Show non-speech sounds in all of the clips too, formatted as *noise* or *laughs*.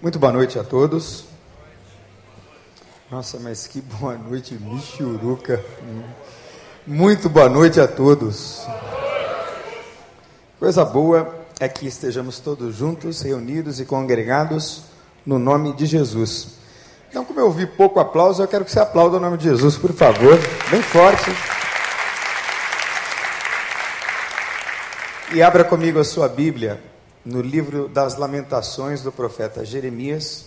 Muito boa noite a todos. Nossa, mas que boa noite, Michuruca. Muito boa noite a todos. Coisa boa é que estejamos todos juntos, reunidos e congregados no nome de Jesus. Então, como eu ouvi pouco aplauso, eu quero que você aplaude o nome de Jesus, por favor, bem forte. E abra comigo a sua Bíblia no livro das Lamentações do profeta Jeremias,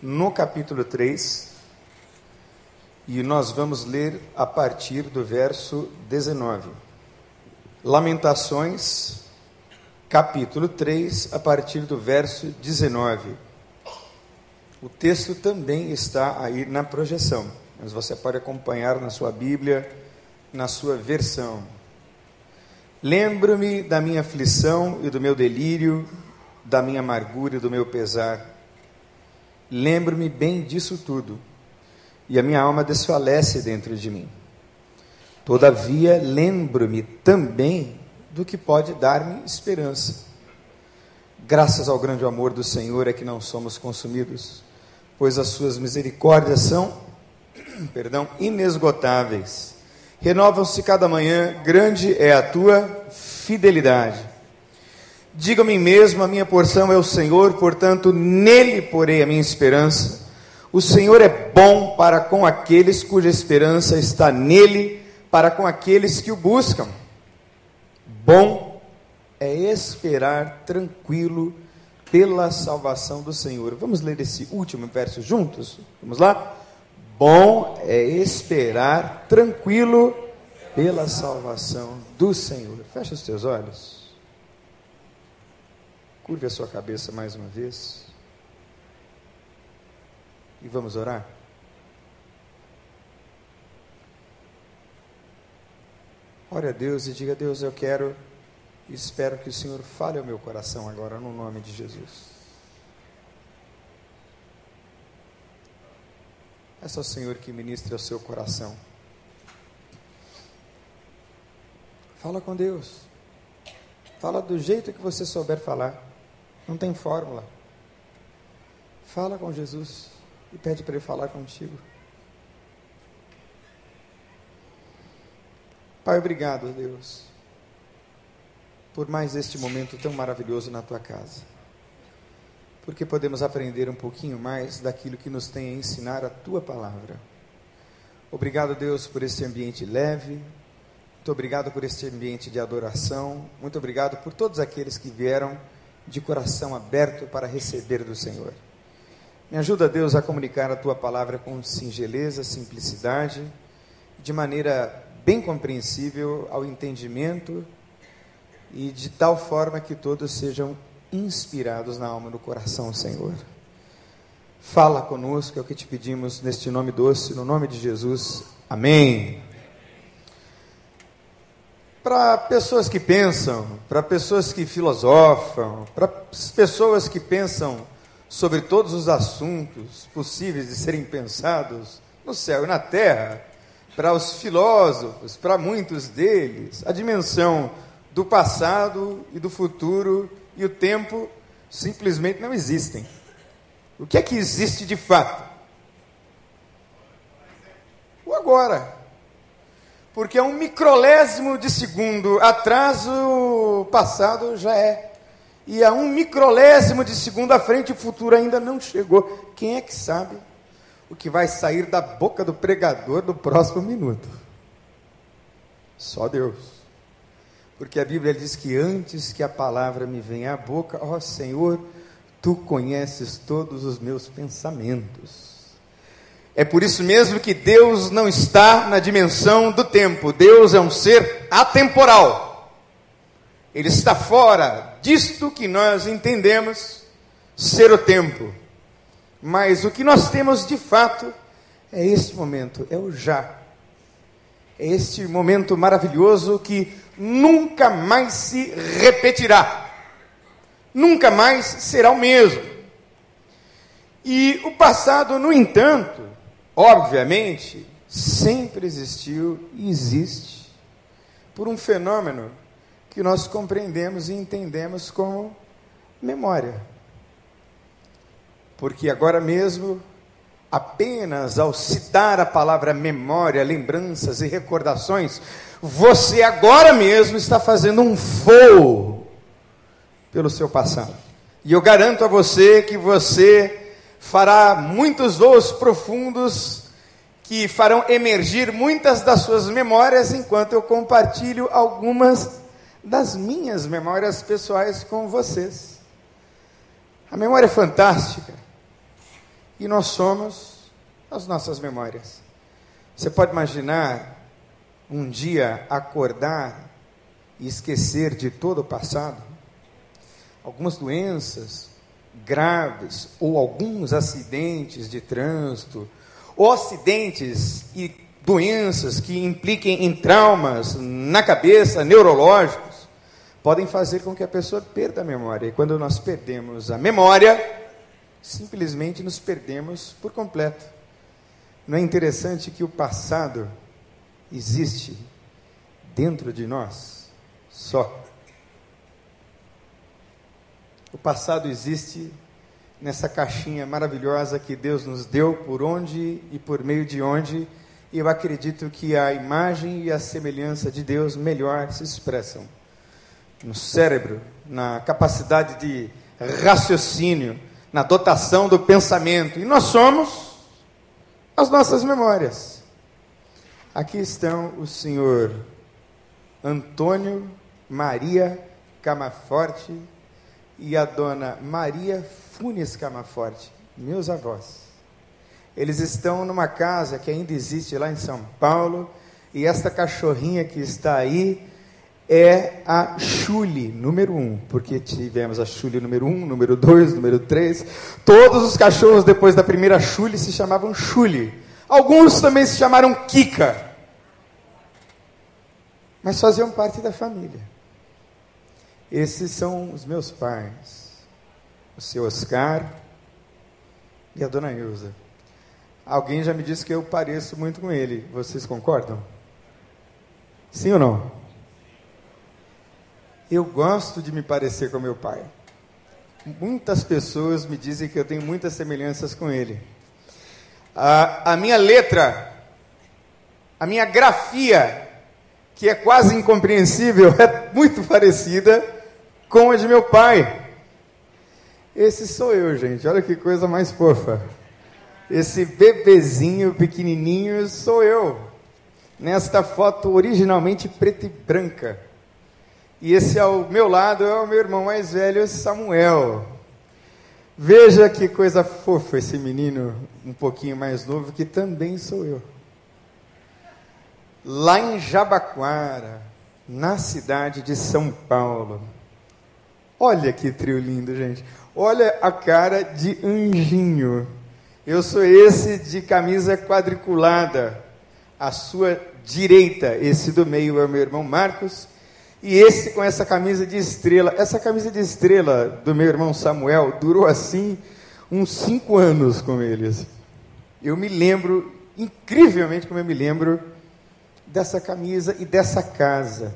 no capítulo 3. E nós vamos ler a partir do verso 19. Lamentações, capítulo 3, a partir do verso 19. O texto também está aí na projeção, mas você pode acompanhar na sua Bíblia, na sua versão. Lembro-me da minha aflição e do meu delírio, da minha amargura e do meu pesar. Lembro-me bem disso tudo, e a minha alma desfalece dentro de mim. Todavia, lembro-me também do que pode dar-me esperança. Graças ao grande amor do Senhor é que não somos consumidos, pois as suas misericórdias são, *clears throat* perdão, inesgotáveis renovam-se cada manhã, grande é a tua fidelidade. Mim mesmo: a minha porção é o Senhor, portanto, nele porei a minha esperança. O Senhor é bom para com aqueles cuja esperança está nele, para com aqueles que o buscam. Bom é esperar tranquilo pela salvação do Senhor. Vamos ler esse último verso juntos? Vamos lá? Bom é esperar tranquilo pela salvação do Senhor. Feche os teus olhos. Curve a sua cabeça mais uma vez. E vamos orar. Ore a Deus e diga: Deus, eu quero e espero que o Senhor fale ao meu coração agora, no nome de Jesus. É só o Senhor que ministre ao seu coração. Fala com Deus. Fala do jeito que você souber falar. Não tem fórmula. Fala com Jesus e pede para Ele falar contigo. Pai, obrigado, Deus, por mais este momento tão maravilhoso na tua casa porque podemos aprender um pouquinho mais daquilo que nos tem a ensinar a tua palavra. Obrigado, Deus, por esse ambiente leve. Muito obrigado por este ambiente de adoração. Muito obrigado por todos aqueles que vieram de coração aberto para receber do Senhor. Me ajuda, Deus, a comunicar a tua palavra com singeleza, simplicidade, de maneira bem compreensível ao entendimento e de tal forma que todos sejam inspirados na alma e no coração, Senhor. Fala conosco, é o que te pedimos neste nome doce, no nome de Jesus. Amém. Para pessoas que pensam, para pessoas que filosofam, para pessoas que pensam sobre todos os assuntos possíveis de serem pensados no céu e na terra, para os filósofos, para muitos deles, a dimensão do passado e do futuro e o tempo simplesmente não existem. O que é que existe de fato? O agora. Porque um microlésimo de segundo atrás, o passado já é. E a um microlésimo de segundo à frente, o futuro ainda não chegou. Quem é que sabe o que vai sair da boca do pregador no próximo minuto? Só Deus. Porque a Bíblia diz que antes que a palavra me venha à boca, ó Senhor, tu conheces todos os meus pensamentos. É por isso mesmo que Deus não está na dimensão do tempo. Deus é um ser atemporal. Ele está fora disto que nós entendemos ser o tempo. Mas o que nós temos de fato é este momento, é o já. É este momento maravilhoso que nunca mais se repetirá. Nunca mais será o mesmo. E o passado, no entanto, obviamente, sempre existiu e existe por um fenômeno que nós compreendemos e entendemos como memória. porque agora mesmo, apenas ao citar a palavra memória, lembranças e recordações, você agora mesmo está fazendo um voo pelo seu passado. E eu garanto a você que você fará muitos voos profundos que farão emergir muitas das suas memórias enquanto eu compartilho algumas das minhas memórias pessoais com vocês. A memória é fantástica e nós somos as nossas memórias. Você pode imaginar um dia acordar e esquecer de todo o passado? Algumas doenças graves ou alguns acidentes de trânsito ou acidentes e doenças que impliquem em traumas na cabeça, neurológicos, podem fazer com que a pessoa perda a memória. E quando nós perdemos a memória, simplesmente nos perdemos por completo. Não é interessante que o passado existe dentro de nós só. O passado existe nessa caixinha maravilhosa que Deus nos deu, por onde e por meio de onde, e eu acredito que a imagem e a semelhança de Deus melhor se expressam no cérebro, na capacidade de raciocínio, na dotação do pensamento, e nós somos as nossas memórias. Aqui estão o senhor Antônio Maria Camaforte e a dona Maria Funes Camaforte, meus avós. Eles estão numa casa que ainda existe lá em São Paulo, e esta cachorrinha que está aí é a Chule número um, porque tivemos a Chule número um, número dois, número três. Todos os cachorros depois da primeira Chule se chamavam Chule. Alguns também se chamaram Kika. Mas faziam parte da família. Esses são os meus pais o seu Oscar e a dona Ilza. Alguém já me disse que eu pareço muito com ele. Vocês concordam? Sim ou não? Eu gosto de me parecer com meu pai. Muitas pessoas me dizem que eu tenho muitas semelhanças com ele. A, a minha letra, a minha grafia, que é quase incompreensível, *laughs* é muito parecida com a de meu pai. Esse sou eu, gente. Olha que coisa mais fofa. Esse bebezinho pequenininho sou eu. Nesta foto originalmente preta e branca. E esse ao meu lado é o meu irmão mais velho, Samuel. Veja que coisa fofa esse menino um pouquinho mais novo, que também sou eu. Lá em Jabaquara, na cidade de São Paulo. Olha que trio lindo, gente. Olha a cara de anjinho. Eu sou esse de camisa quadriculada. A sua direita, esse do meio é o meu irmão Marcos. E esse com essa camisa de estrela. Essa camisa de estrela do meu irmão Samuel durou assim uns cinco anos com eles. Eu me lembro, incrivelmente como eu me lembro, dessa camisa e dessa casa.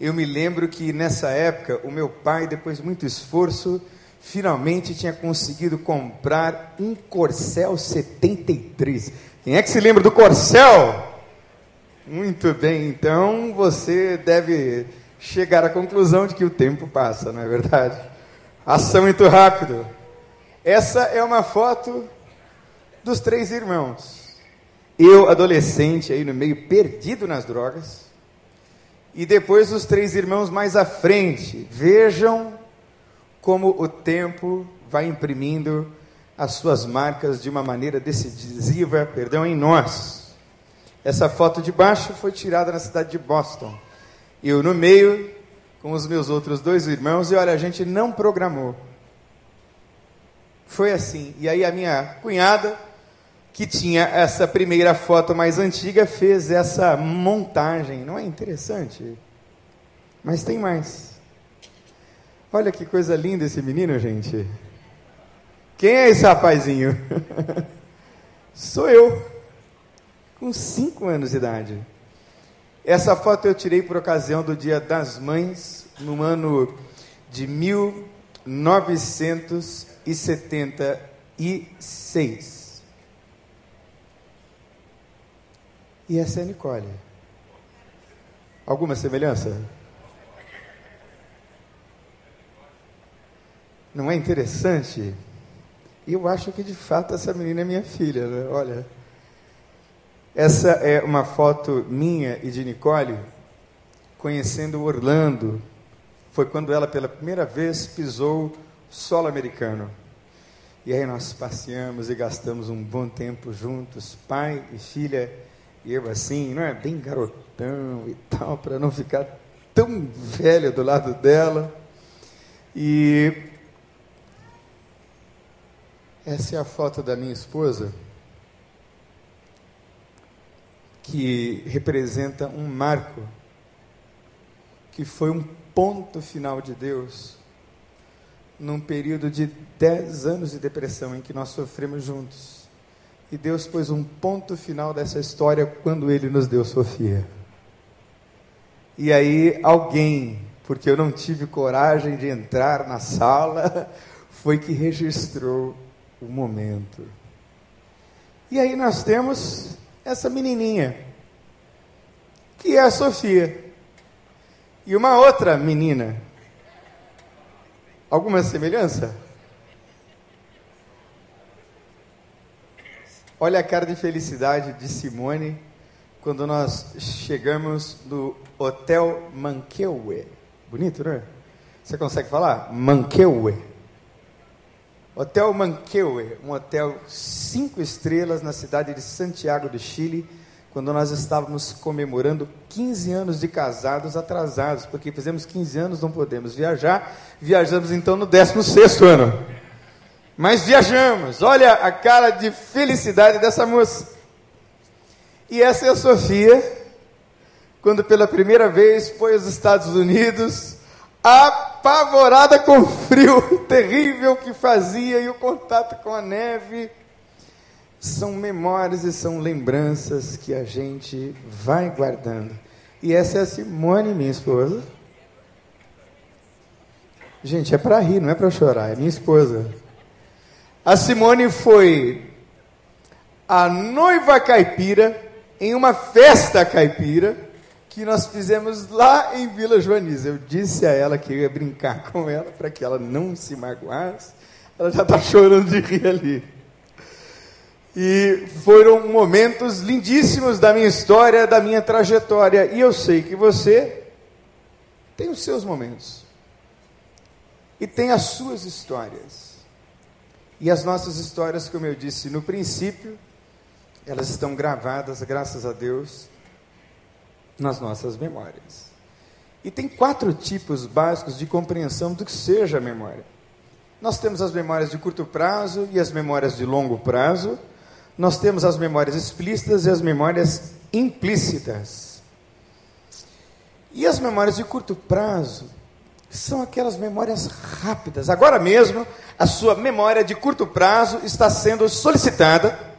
Eu me lembro que nessa época o meu pai, depois de muito esforço, finalmente tinha conseguido comprar um Corcel 73. Quem é que se lembra do Corcel? Muito bem, então você deve chegar à conclusão de que o tempo passa, não é verdade? Ação muito rápido. Essa é uma foto dos três irmãos. Eu, adolescente, aí no meio, perdido nas drogas. E depois os três irmãos mais à frente. Vejam como o tempo vai imprimindo as suas marcas de uma maneira decisiva, perdão, em nós. Essa foto de baixo foi tirada na cidade de Boston. Eu no meio, com os meus outros dois irmãos, e olha, a gente não programou. Foi assim. E aí a minha cunhada, que tinha essa primeira foto mais antiga, fez essa montagem. Não é interessante? Mas tem mais. Olha que coisa linda esse menino, gente. Quem é esse rapazinho? *laughs* Sou eu, com cinco anos de idade. Essa foto eu tirei por ocasião do Dia das Mães, no ano de 1971. seis. E essa é a Nicole. Alguma semelhança? Não é interessante? Eu acho que de fato essa menina é minha filha, né? Olha. Essa é uma foto minha e de Nicole conhecendo Orlando. Foi quando ela pela primeira vez pisou solo americano. E aí nós passeamos e gastamos um bom tempo juntos, pai e filha, e eu assim, não é bem garotão e tal, para não ficar tão velho do lado dela. E essa é a foto da minha esposa que representa um marco, que foi um ponto final de Deus, num período de dez anos de depressão em que nós sofremos juntos. E Deus pôs um ponto final dessa história quando Ele nos deu Sofia. E aí alguém, porque eu não tive coragem de entrar na sala, *laughs* foi que registrou o momento. E aí nós temos essa menininha, que é a Sofia. E uma outra menina. Alguma semelhança? Olha a cara de felicidade de Simone quando nós chegamos no Hotel Manqueue. Bonito, né? Você consegue falar? Manqueue. Hotel Manqueue, um hotel cinco estrelas na cidade de Santiago do Chile, quando nós estávamos comemorando 15 anos de casados atrasados, porque fizemos 15 anos, não podemos viajar, viajamos então no 16 ano. Mas viajamos, olha a cara de felicidade dessa moça. E essa é a Sofia, quando pela primeira vez foi aos Estados Unidos, apavorada com o frio *laughs* terrível que fazia e o contato com a neve. São memórias e são lembranças que a gente vai guardando. E essa é a Simone, minha esposa. Gente, é para rir, não é para chorar, é minha esposa. A Simone foi a noiva caipira em uma festa caipira que nós fizemos lá em Vila Joaniza. Eu disse a ela que ia brincar com ela para que ela não se magoasse. Ela já está chorando de rir ali. E foram momentos lindíssimos da minha história, da minha trajetória. E eu sei que você tem os seus momentos. E tem as suas histórias. E as nossas histórias, como eu disse no princípio, elas estão gravadas, graças a Deus, nas nossas memórias. E tem quatro tipos básicos de compreensão do que seja a memória. Nós temos as memórias de curto prazo e as memórias de longo prazo. Nós temos as memórias explícitas e as memórias implícitas. E as memórias de curto prazo são aquelas memórias rápidas. Agora mesmo, a sua memória de curto prazo está sendo solicitada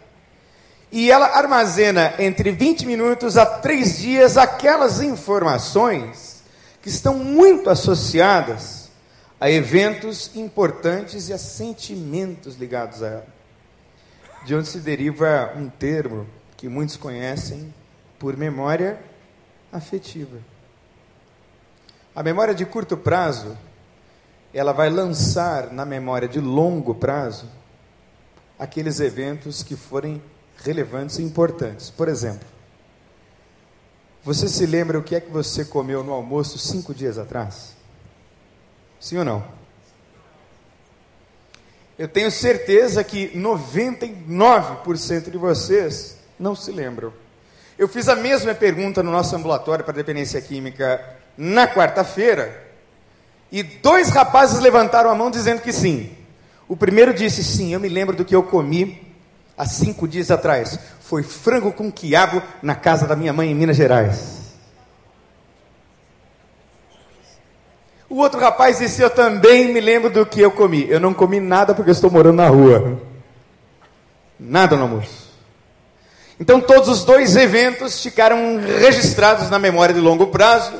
e ela armazena entre 20 minutos a 3 dias aquelas informações que estão muito associadas a eventos importantes e a sentimentos ligados a ela. De onde se deriva um termo que muitos conhecem por memória afetiva. A memória de curto prazo, ela vai lançar na memória de longo prazo aqueles eventos que forem relevantes e importantes. Por exemplo, você se lembra o que é que você comeu no almoço cinco dias atrás? Sim ou não? Eu tenho certeza que 99% de vocês não se lembram. Eu fiz a mesma pergunta no nosso ambulatório para dependência química na quarta-feira e dois rapazes levantaram a mão dizendo que sim. O primeiro disse: Sim, eu me lembro do que eu comi há cinco dias atrás. Foi frango com quiabo na casa da minha mãe em Minas Gerais. O outro rapaz disse: Eu também me lembro do que eu comi. Eu não comi nada porque estou morando na rua. Nada no almoço. Então, todos os dois eventos ficaram registrados na memória de longo prazo,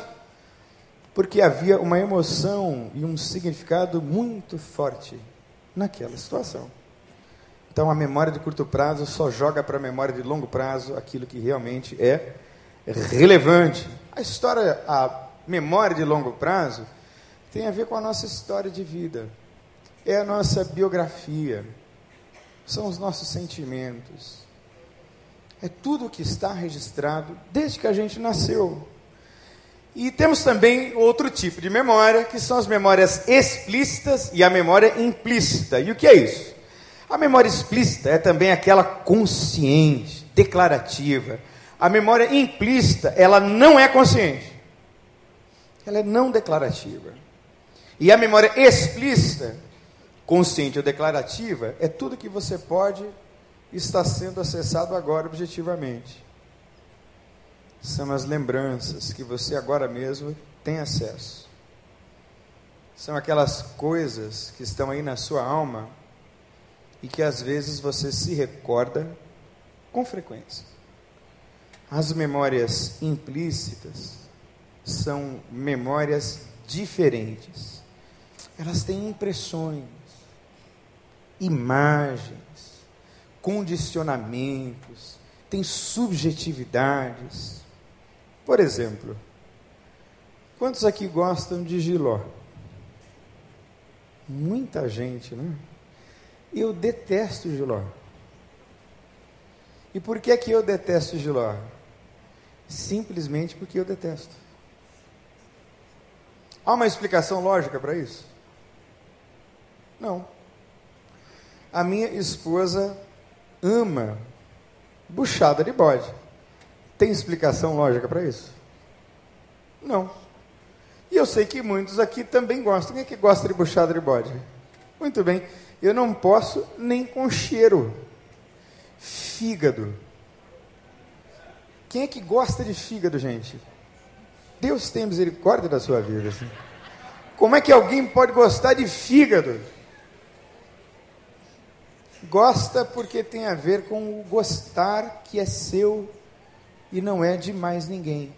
porque havia uma emoção e um significado muito forte naquela situação. Então a memória de curto prazo só joga para a memória de longo prazo aquilo que realmente é relevante. A história, a memória de longo prazo tem a ver com a nossa história de vida. É a nossa biografia. São os nossos sentimentos. É tudo o que está registrado desde que a gente nasceu. E temos também outro tipo de memória, que são as memórias explícitas e a memória implícita. E o que é isso? A memória explícita é também aquela consciente, declarativa. A memória implícita, ela não é consciente. Ela é não declarativa. E a memória explícita, consciente ou declarativa, é tudo que você pode estar sendo acessado agora objetivamente são as lembranças que você agora mesmo tem acesso. São aquelas coisas que estão aí na sua alma e que às vezes você se recorda com frequência. As memórias implícitas são memórias diferentes. Elas têm impressões, imagens, condicionamentos, têm subjetividades. Por exemplo, quantos aqui gostam de giló? Muita gente, né? Eu detesto giló. E por que é que eu detesto giló? Simplesmente porque eu detesto. Há uma explicação lógica para isso? Não. A minha esposa ama buchada de bode. Tem explicação lógica para isso? Não. E eu sei que muitos aqui também gostam. Quem é que gosta de buchada de bode? Muito bem. Eu não posso nem com cheiro. Fígado. Quem é que gosta de fígado, gente? Deus tem misericórdia da sua vida. Assim. Como é que alguém pode gostar de fígado? Gosta porque tem a ver com o gostar que é seu e não é de mais ninguém.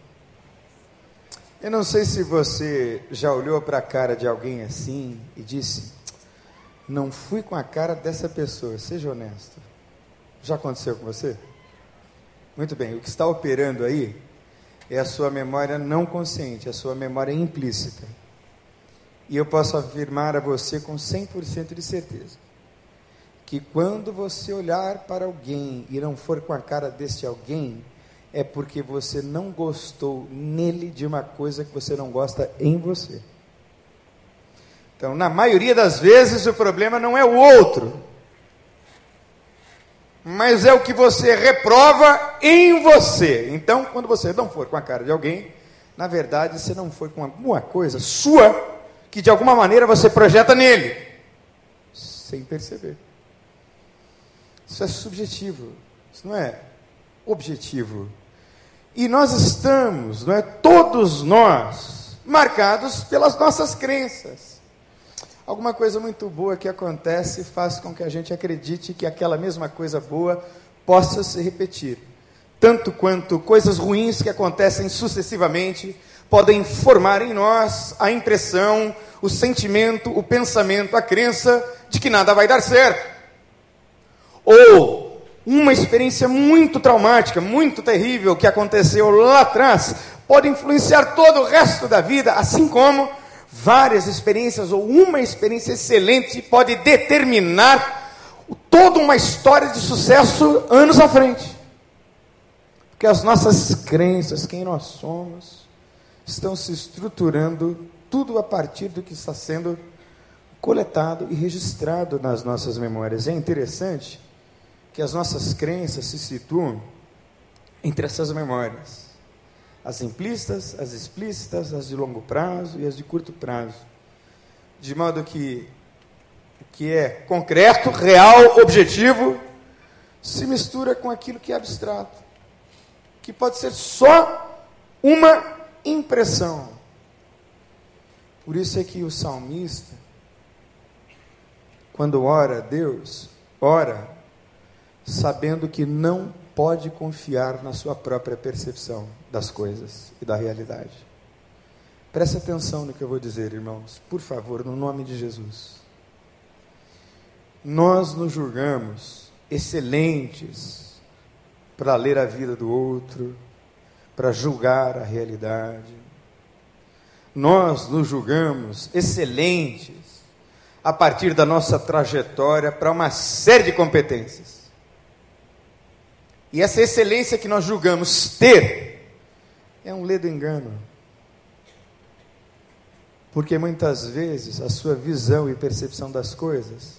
Eu não sei se você já olhou para a cara de alguém assim e disse: Não fui com a cara dessa pessoa, seja honesto. Já aconteceu com você? Muito bem, o que está operando aí é a sua memória não consciente, a sua memória implícita. E eu posso afirmar a você com 100% de certeza que quando você olhar para alguém e não for com a cara desse alguém, é porque você não gostou nele de uma coisa que você não gosta em você. Então, na maioria das vezes, o problema não é o outro, mas é o que você reprova em você. Então, quando você não for com a cara de alguém, na verdade, você não foi com alguma coisa sua que de alguma maneira você projeta nele, sem perceber. Isso é subjetivo, isso não é objetivo. E nós estamos, não é, todos nós, marcados pelas nossas crenças. Alguma coisa muito boa que acontece faz com que a gente acredite que aquela mesma coisa boa possa se repetir. Tanto quanto coisas ruins que acontecem sucessivamente podem formar em nós a impressão, o sentimento, o pensamento, a crença de que nada vai dar certo. Ou uma experiência muito traumática, muito terrível que aconteceu lá atrás, pode influenciar todo o resto da vida, assim como várias experiências ou uma experiência excelente pode determinar toda uma história de sucesso anos à frente. Porque as nossas crenças, quem nós somos, estão se estruturando tudo a partir do que está sendo coletado e registrado nas nossas memórias. É interessante que as nossas crenças se situam entre essas memórias. As implícitas, as explícitas, as de longo prazo e as de curto prazo. De modo que o que é concreto, real, objetivo, se mistura com aquilo que é abstrato, que pode ser só uma impressão. Por isso é que o salmista, quando ora a Deus, ora sabendo que não pode confiar na sua própria percepção das coisas e da realidade. Preste atenção no que eu vou dizer, irmãos, por favor, no nome de Jesus. Nós nos julgamos excelentes para ler a vida do outro, para julgar a realidade. Nós nos julgamos excelentes a partir da nossa trajetória para uma série de competências. E essa excelência que nós julgamos ter é um ledo engano. Porque muitas vezes a sua visão e percepção das coisas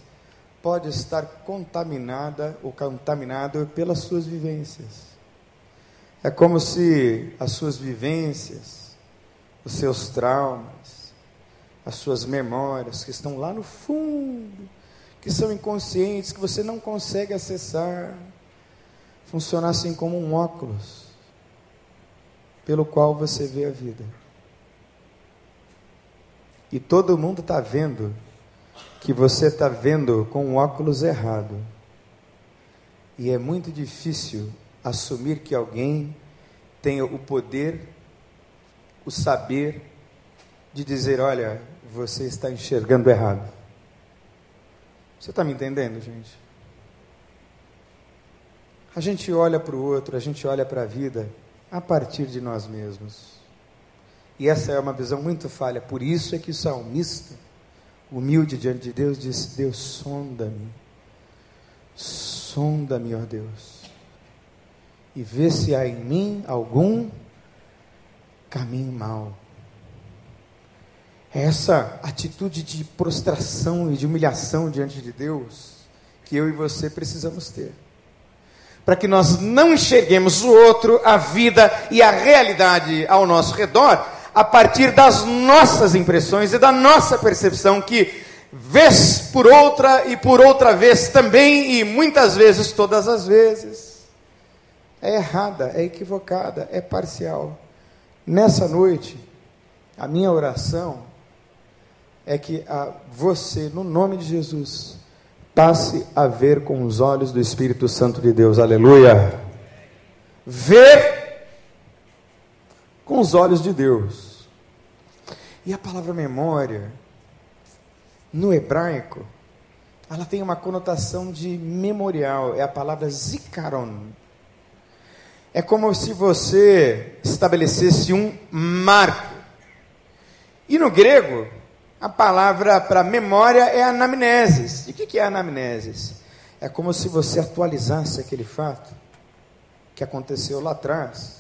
pode estar contaminada ou contaminado pelas suas vivências. É como se as suas vivências, os seus traumas, as suas memórias que estão lá no fundo, que são inconscientes, que você não consegue acessar, funcionassem como um óculos pelo qual você vê a vida. E todo mundo está vendo que você está vendo com um óculos errado. E é muito difícil assumir que alguém tenha o poder, o saber de dizer: olha, você está enxergando errado. Você está me entendendo, gente? A gente olha para o outro, a gente olha para a vida a partir de nós mesmos. E essa é uma visão muito falha. Por isso é que o salmista, humilde diante de Deus, disse: Deus, sonda-me. Sonda-me, ó Deus. E vê se há em mim algum caminho mau. É essa atitude de prostração e de humilhação diante de Deus que eu e você precisamos ter. Para que nós não enxerguemos o outro, a vida e a realidade ao nosso redor, a partir das nossas impressões e da nossa percepção, que vez por outra e por outra vez também, e muitas vezes, todas as vezes, é errada, é equivocada, é parcial. Nessa noite, a minha oração é que a você, no nome de Jesus, passe a ver com os olhos do Espírito Santo de Deus. Aleluia. Ver com os olhos de Deus. E a palavra memória, no hebraico, ela tem uma conotação de memorial, é a palavra zikaron. É como se você estabelecesse um marco. E no grego, a palavra para memória é anamnesis. E o que é anamnesis? É como se você atualizasse aquele fato que aconteceu lá atrás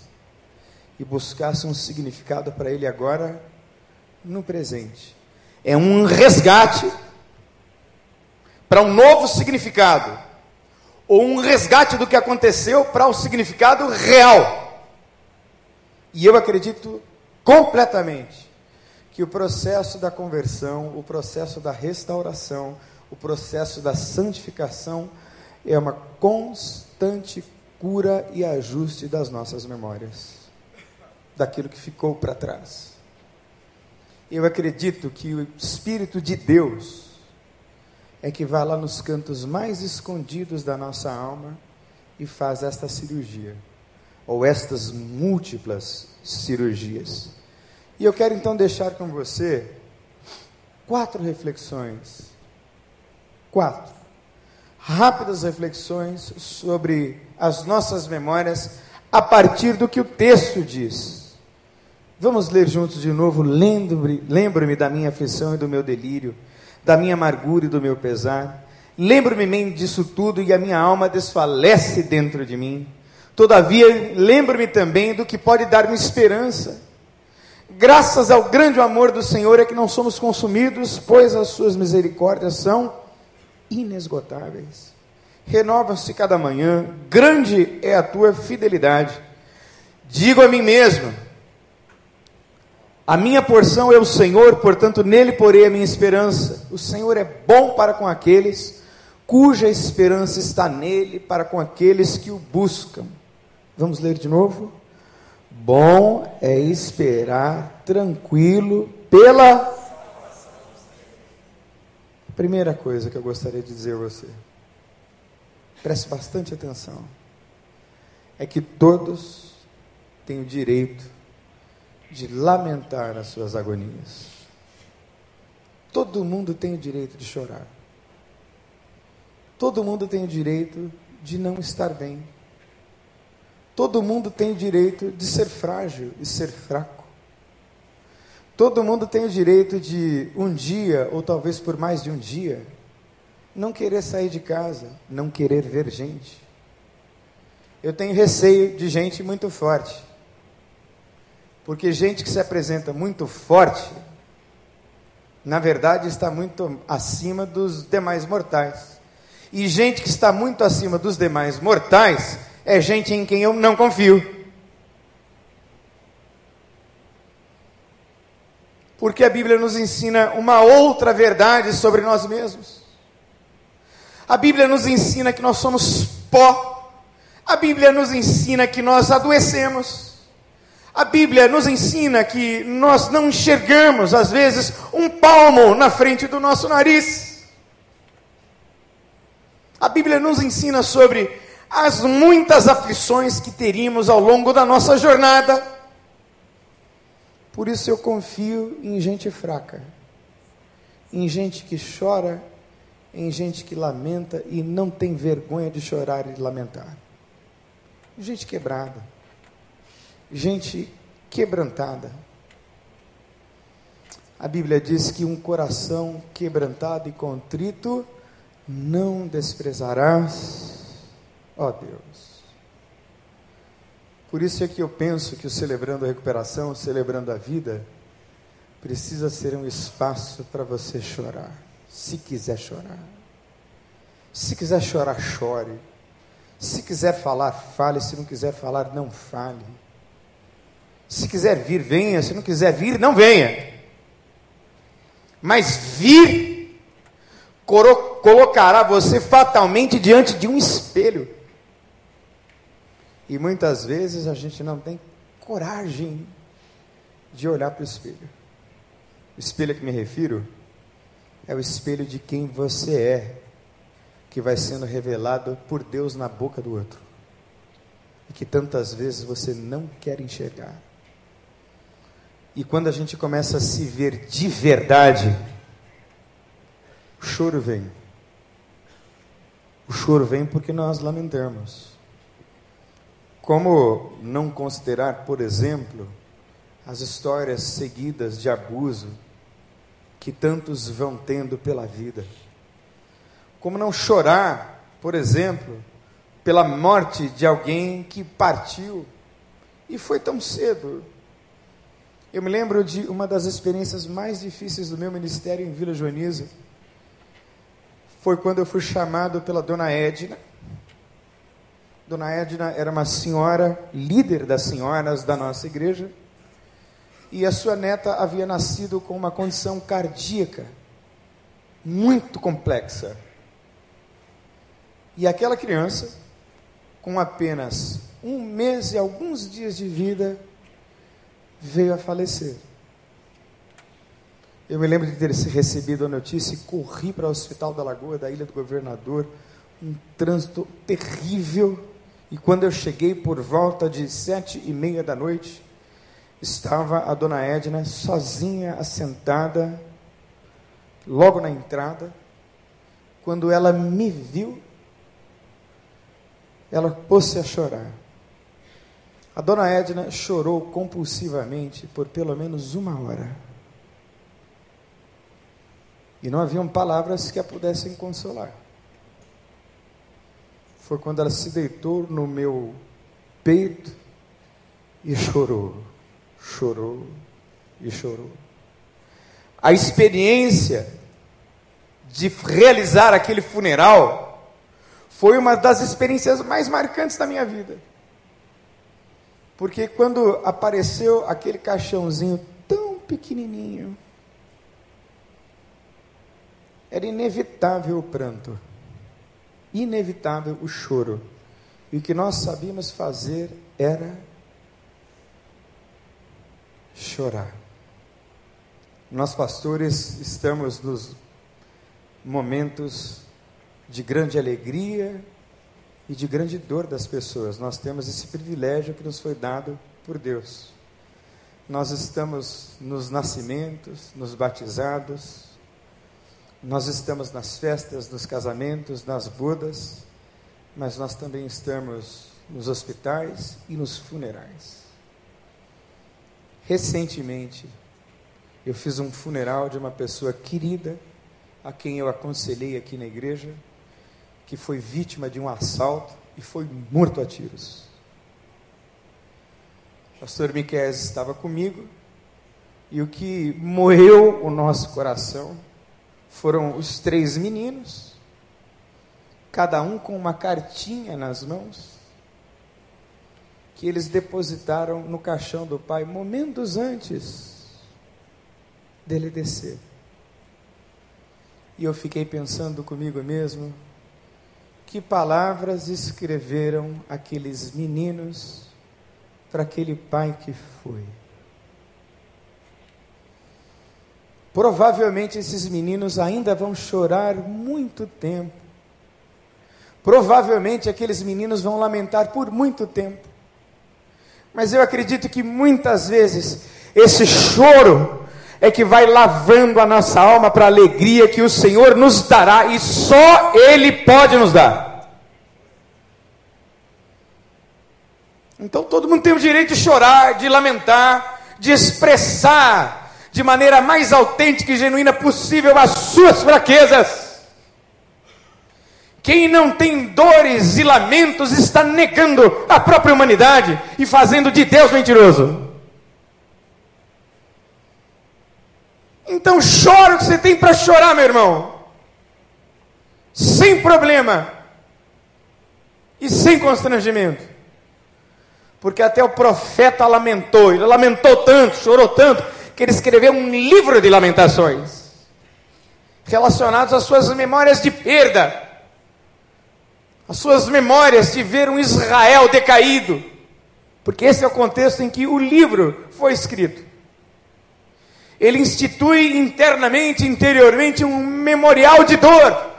e buscasse um significado para ele agora no presente. É um resgate para um novo significado, ou um resgate do que aconteceu para o significado real. E eu acredito completamente que o processo da conversão, o processo da restauração, o processo da santificação é uma constante cura e ajuste das nossas memórias, daquilo que ficou para trás. Eu acredito que o Espírito de Deus é que vai lá nos cantos mais escondidos da nossa alma e faz esta cirurgia, ou estas múltiplas cirurgias. E eu quero então deixar com você quatro reflexões. Quatro. Rápidas reflexões sobre as nossas memórias a partir do que o texto diz. Vamos ler juntos de novo. Lembro-me da minha aflição e do meu delírio, da minha amargura e do meu pesar. Lembro-me disso tudo e a minha alma desfalece dentro de mim. Todavia, lembro-me também do que pode dar-me esperança. Graças ao grande amor do Senhor é que não somos consumidos, pois as suas misericórdias são inesgotáveis. Renova-se cada manhã, grande é a tua fidelidade. Digo a mim mesmo, a minha porção é o Senhor, portanto nele porei a minha esperança. O Senhor é bom para com aqueles cuja esperança está nele, para com aqueles que o buscam. Vamos ler de novo? Bom é esperar tranquilo pela. Primeira coisa que eu gostaria de dizer a você, preste bastante atenção, é que todos têm o direito de lamentar as suas agonias. Todo mundo tem o direito de chorar. Todo mundo tem o direito de não estar bem. Todo mundo tem o direito de ser frágil e ser fraco. Todo mundo tem o direito de, um dia, ou talvez por mais de um dia, não querer sair de casa, não querer ver gente. Eu tenho receio de gente muito forte. Porque gente que se apresenta muito forte, na verdade está muito acima dos demais mortais. E gente que está muito acima dos demais mortais é gente em quem eu não confio. Porque a Bíblia nos ensina uma outra verdade sobre nós mesmos. A Bíblia nos ensina que nós somos pó. A Bíblia nos ensina que nós adoecemos. A Bíblia nos ensina que nós não enxergamos, às vezes, um palmo na frente do nosso nariz. A Bíblia nos ensina sobre as muitas aflições que teríamos ao longo da nossa jornada. Por isso eu confio em gente fraca, em gente que chora, em gente que lamenta e não tem vergonha de chorar e lamentar. Gente quebrada gente quebrantada. A Bíblia diz que um coração quebrantado e contrito não desprezarás, ó Deus. Por isso é que eu penso que o Celebrando a Recuperação, Celebrando a Vida, precisa ser um espaço para você chorar, se quiser chorar. Se quiser chorar, chore. Se quiser falar, fale. Se não quiser falar, não fale. Se quiser vir, venha. Se não quiser vir, não venha. Mas vir colocará você fatalmente diante de um espelho. E muitas vezes a gente não tem coragem de olhar para o espelho. O espelho a que me refiro é o espelho de quem você é, que vai sendo revelado por Deus na boca do outro. E que tantas vezes você não quer enxergar. E quando a gente começa a se ver de verdade, o choro vem. O choro vem porque nós lamentamos. Como não considerar, por exemplo, as histórias seguidas de abuso que tantos vão tendo pela vida? Como não chorar, por exemplo, pela morte de alguém que partiu e foi tão cedo, eu me lembro de uma das experiências mais difíceis do meu ministério em Vila Joaniza. Foi quando eu fui chamado pela dona Edna. Dona Edna era uma senhora, líder das senhoras da nossa igreja, e a sua neta havia nascido com uma condição cardíaca muito complexa. E aquela criança, com apenas um mês e alguns dias de vida, veio a falecer. Eu me lembro de ter recebido a notícia e corri para o Hospital da Lagoa, da Ilha do Governador, um trânsito terrível. E quando eu cheguei por volta de sete e meia da noite, estava a dona Edna sozinha, assentada, logo na entrada. Quando ela me viu, ela pôs-se a chorar. A dona Edna chorou compulsivamente por pelo menos uma hora. E não haviam palavras que a pudessem consolar. Foi quando ela se deitou no meu peito e chorou, chorou e chorou. A experiência de realizar aquele funeral foi uma das experiências mais marcantes da minha vida. Porque quando apareceu aquele caixãozinho tão pequenininho, era inevitável o pranto, inevitável o choro. E o que nós sabíamos fazer era chorar. Nós, pastores, estamos nos momentos de grande alegria e de grande dor das pessoas. Nós temos esse privilégio que nos foi dado por Deus. Nós estamos nos nascimentos, nos batizados, Nós estamos nas festas, nos casamentos, nas bodas, mas nós também estamos nos hospitais e nos funerais. Recentemente, eu fiz um funeral de uma pessoa querida, a quem eu aconselhei aqui na igreja, que foi vítima de um assalto e foi morto a tiros. Pastor Miquel estava comigo e o que moeu o nosso coração foram os três meninos, cada um com uma cartinha nas mãos, que eles depositaram no caixão do pai momentos antes dele descer. E eu fiquei pensando comigo mesmo, que palavras escreveram aqueles meninos para aquele pai que foi. Provavelmente esses meninos ainda vão chorar muito tempo. Provavelmente aqueles meninos vão lamentar por muito tempo. Mas eu acredito que muitas vezes esse choro é que vai lavando a nossa alma para a alegria que o Senhor nos dará e só Ele pode nos dar. Então todo mundo tem o direito de chorar, de lamentar, de expressar de maneira mais autêntica e genuína possível as suas fraquezas. Quem não tem dores e lamentos está negando a própria humanidade e fazendo de Deus mentiroso. Então chora o que você tem para chorar, meu irmão. Sem problema. E sem constrangimento. Porque até o profeta lamentou, ele lamentou tanto, chorou tanto, que ele escreveu um livro de lamentações relacionados às suas memórias de perda, às suas memórias de ver um Israel decaído, porque esse é o contexto em que o livro foi escrito. Ele institui internamente, interiormente, um memorial de dor.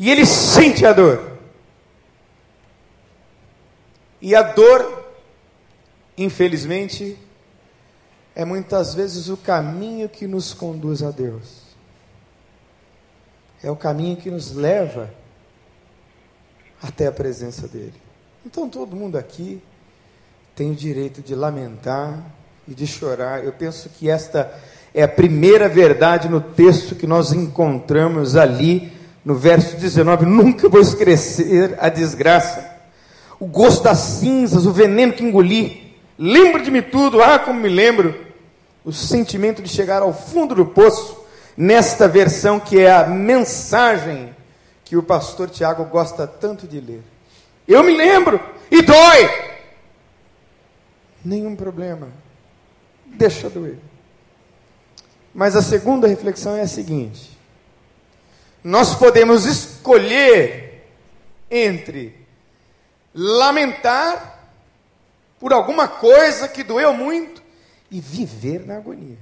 E ele sente a dor. E a dor, infelizmente, é muitas vezes o caminho que nos conduz a Deus. É o caminho que nos leva até a presença dEle. Então todo mundo aqui tem o direito de lamentar e de chorar. Eu penso que esta é a primeira verdade no texto que nós encontramos ali no verso 19. Nunca vou esquecer a desgraça, o gosto das cinzas, o veneno que engoli. Lembro de me tudo, ah, como me lembro o sentimento de chegar ao fundo do poço, nesta versão que é a mensagem que o pastor Tiago gosta tanto de ler. Eu me lembro e dói. Nenhum problema. Deixa doer. Mas a segunda reflexão é a seguinte: nós podemos escolher entre lamentar por alguma coisa que doeu muito e viver na agonia.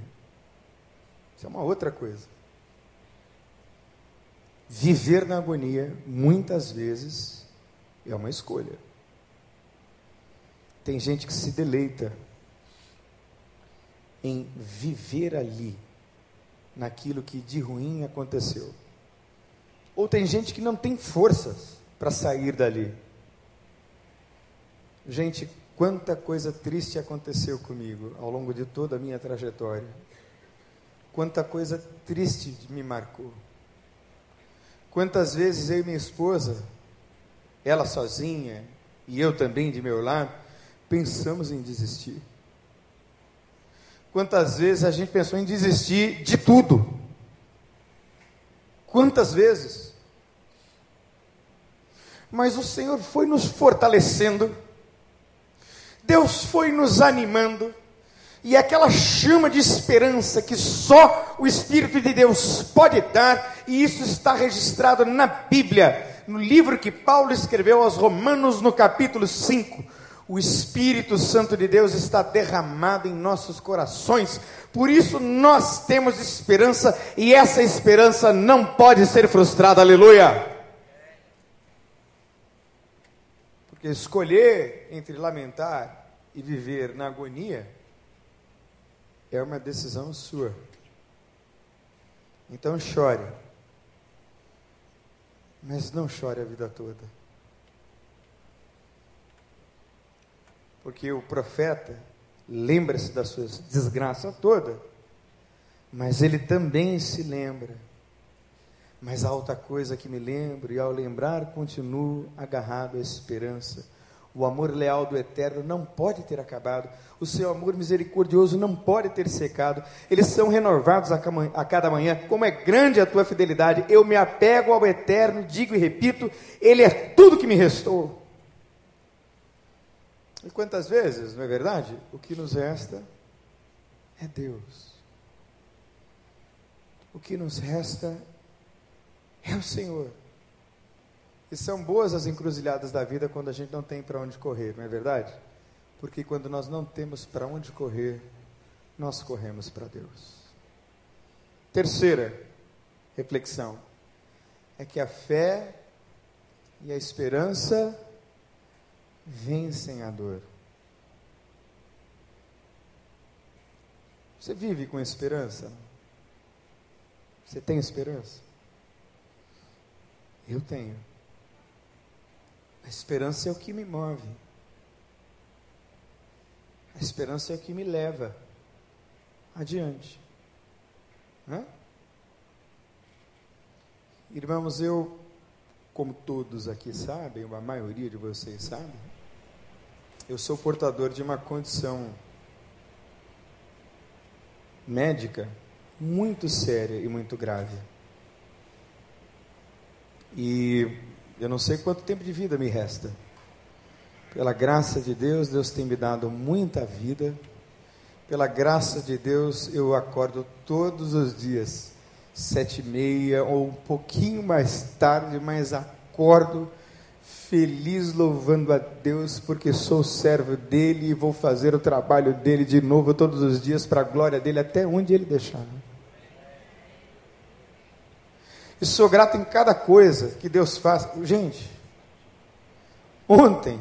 Isso é uma outra coisa. Viver na agonia, muitas vezes, é uma escolha. Tem gente que se deleita em viver ali, naquilo que de ruim aconteceu. Ou tem gente que não tem forças para sair dali. Gente, Quanta coisa triste aconteceu comigo ao longo de toda a minha trajetória. Quanta coisa triste me marcou. Quantas vezes eu e minha esposa, ela sozinha e eu também de meu lado, pensamos em desistir. Quantas vezes a gente pensou em desistir de tudo? Quantas vezes? Mas o Senhor foi nos fortalecendo Deus foi nos animando, e aquela chama de esperança que só o Espírito de Deus pode dar, e isso está registrado na Bíblia, no livro que Paulo escreveu aos Romanos, no capítulo 5. O Espírito Santo de Deus está derramado em nossos corações, por isso nós temos esperança, e essa esperança não pode ser frustrada, aleluia. Porque escolher entre lamentar e viver na agonia é uma decisão sua. Então chore. Mas não chore a vida toda. Porque o profeta lembra-se das suas desgraças toda, mas ele também se lembra. Mas há outra coisa que me lembro, e ao lembrar continuo agarrado à esperança o amor leal do Eterno não pode ter acabado. O seu amor misericordioso não pode ter secado. Eles são renovados a cada manhã. Como é grande a tua fidelidade. Eu me apego ao Eterno, digo e repito: Ele é tudo que me restou. E quantas vezes, não é verdade? O que nos resta é Deus. O que nos resta é o Senhor. E são boas as encruzilhadas da vida quando a gente não tem para onde correr, não é verdade? Porque quando nós não temos para onde correr, nós corremos para Deus. Terceira reflexão é que a fé e a esperança vencem a dor. Você vive com esperança? Você tem esperança? Eu tenho. A esperança é o que me move. A esperança é o que me leva adiante. Hã? Irmãos, eu, como todos aqui sabem, a maioria de vocês sabe, eu sou portador de uma condição médica muito séria e muito grave. E eu não sei quanto tempo de vida me resta. Pela graça de Deus, Deus tem me dado muita vida. Pela graça de Deus, eu acordo todos os dias, sete e meia ou um pouquinho mais tarde, mas acordo feliz louvando a Deus, porque sou servo dele e vou fazer o trabalho dele de novo todos os dias para a glória dele, até onde ele deixar. E sou grato em cada coisa que Deus faz. Gente, ontem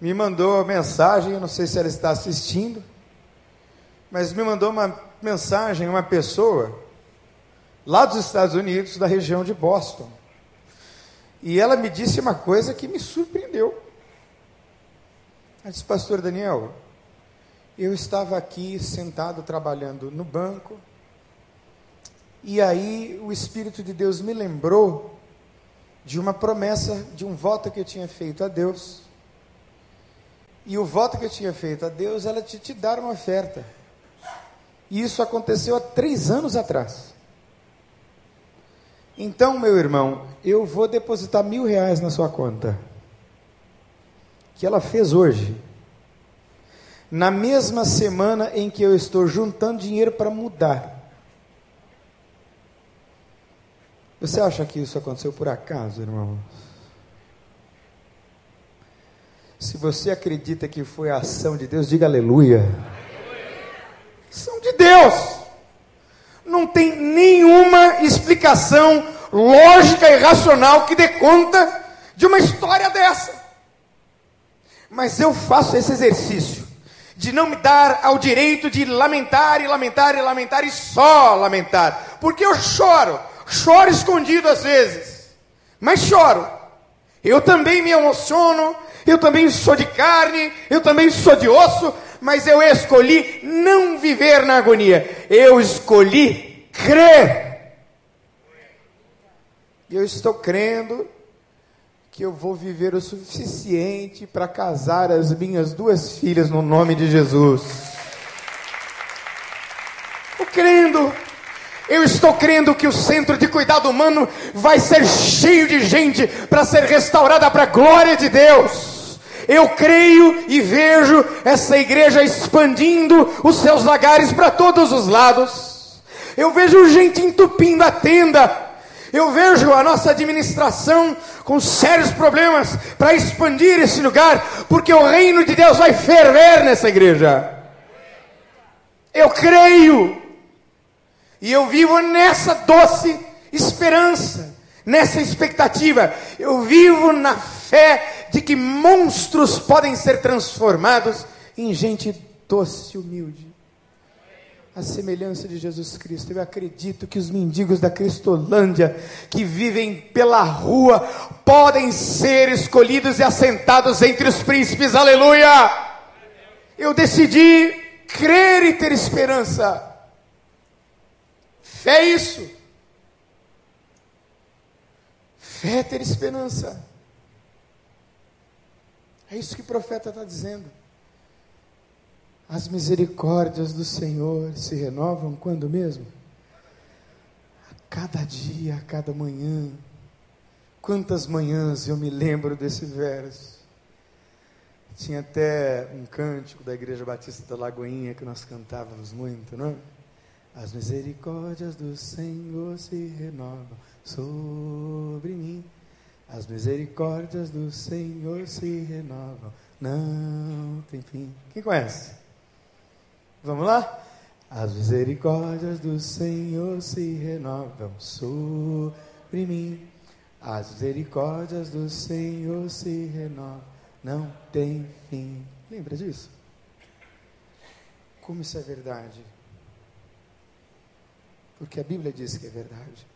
me mandou uma mensagem, eu não sei se ela está assistindo, mas me mandou uma mensagem uma pessoa lá dos Estados Unidos, da região de Boston. E ela me disse uma coisa que me surpreendeu. Ela disse, Pastor Daniel, eu estava aqui sentado trabalhando no banco, e aí o Espírito de Deus me lembrou de uma promessa, de um voto que eu tinha feito a Deus. E o voto que eu tinha feito a Deus era te dar uma oferta. E isso aconteceu há três anos atrás. Então, meu irmão, eu vou depositar mil reais na sua conta. Que ela fez hoje. Na mesma semana em que eu estou juntando dinheiro para mudar. Você acha que isso aconteceu por acaso, irmãos? Se você acredita que foi a ação de Deus, diga aleluia. Ação de Deus. Não tem nenhuma explicação lógica e racional que dê conta de uma história dessa. Mas eu faço esse exercício de não me dar ao direito de lamentar e lamentar e lamentar e só lamentar, porque eu choro Choro escondido às vezes, mas choro. Eu também me emociono, eu também sou de carne, eu também sou de osso, mas eu escolhi não viver na agonia. Eu escolhi crer. Eu estou crendo que eu vou viver o suficiente para casar as minhas duas filhas no nome de Jesus. Estou crendo eu estou crendo que o centro de cuidado humano vai ser cheio de gente para ser restaurada para a glória de Deus. Eu creio e vejo essa igreja expandindo os seus lagares para todos os lados. Eu vejo gente entupindo a tenda. Eu vejo a nossa administração com sérios problemas para expandir esse lugar, porque o reino de Deus vai ferver nessa igreja. Eu creio e eu vivo nessa doce esperança, nessa expectativa. Eu vivo na fé de que monstros podem ser transformados em gente doce e humilde. a semelhança de Jesus Cristo. Eu acredito que os mendigos da Cristolândia, que vivem pela rua, podem ser escolhidos e assentados entre os príncipes. Aleluia! Eu decidi crer e ter esperança. Fé é isso. Fé é ter esperança. É isso que o profeta está dizendo. As misericórdias do Senhor se renovam quando mesmo? A cada dia, a cada manhã. Quantas manhãs eu me lembro desse verso. Tinha até um cântico da Igreja Batista da Lagoinha que nós cantávamos muito, não é? As misericórdias do Senhor se renovam sobre mim. As misericórdias do Senhor se renovam, não tem fim. Quem conhece? Vamos lá? As misericórdias do Senhor se renovam sobre mim. As misericórdias do Senhor se renovam, não tem fim. Lembra disso? Como isso é verdade? Porque a Bíblia diz que é verdade.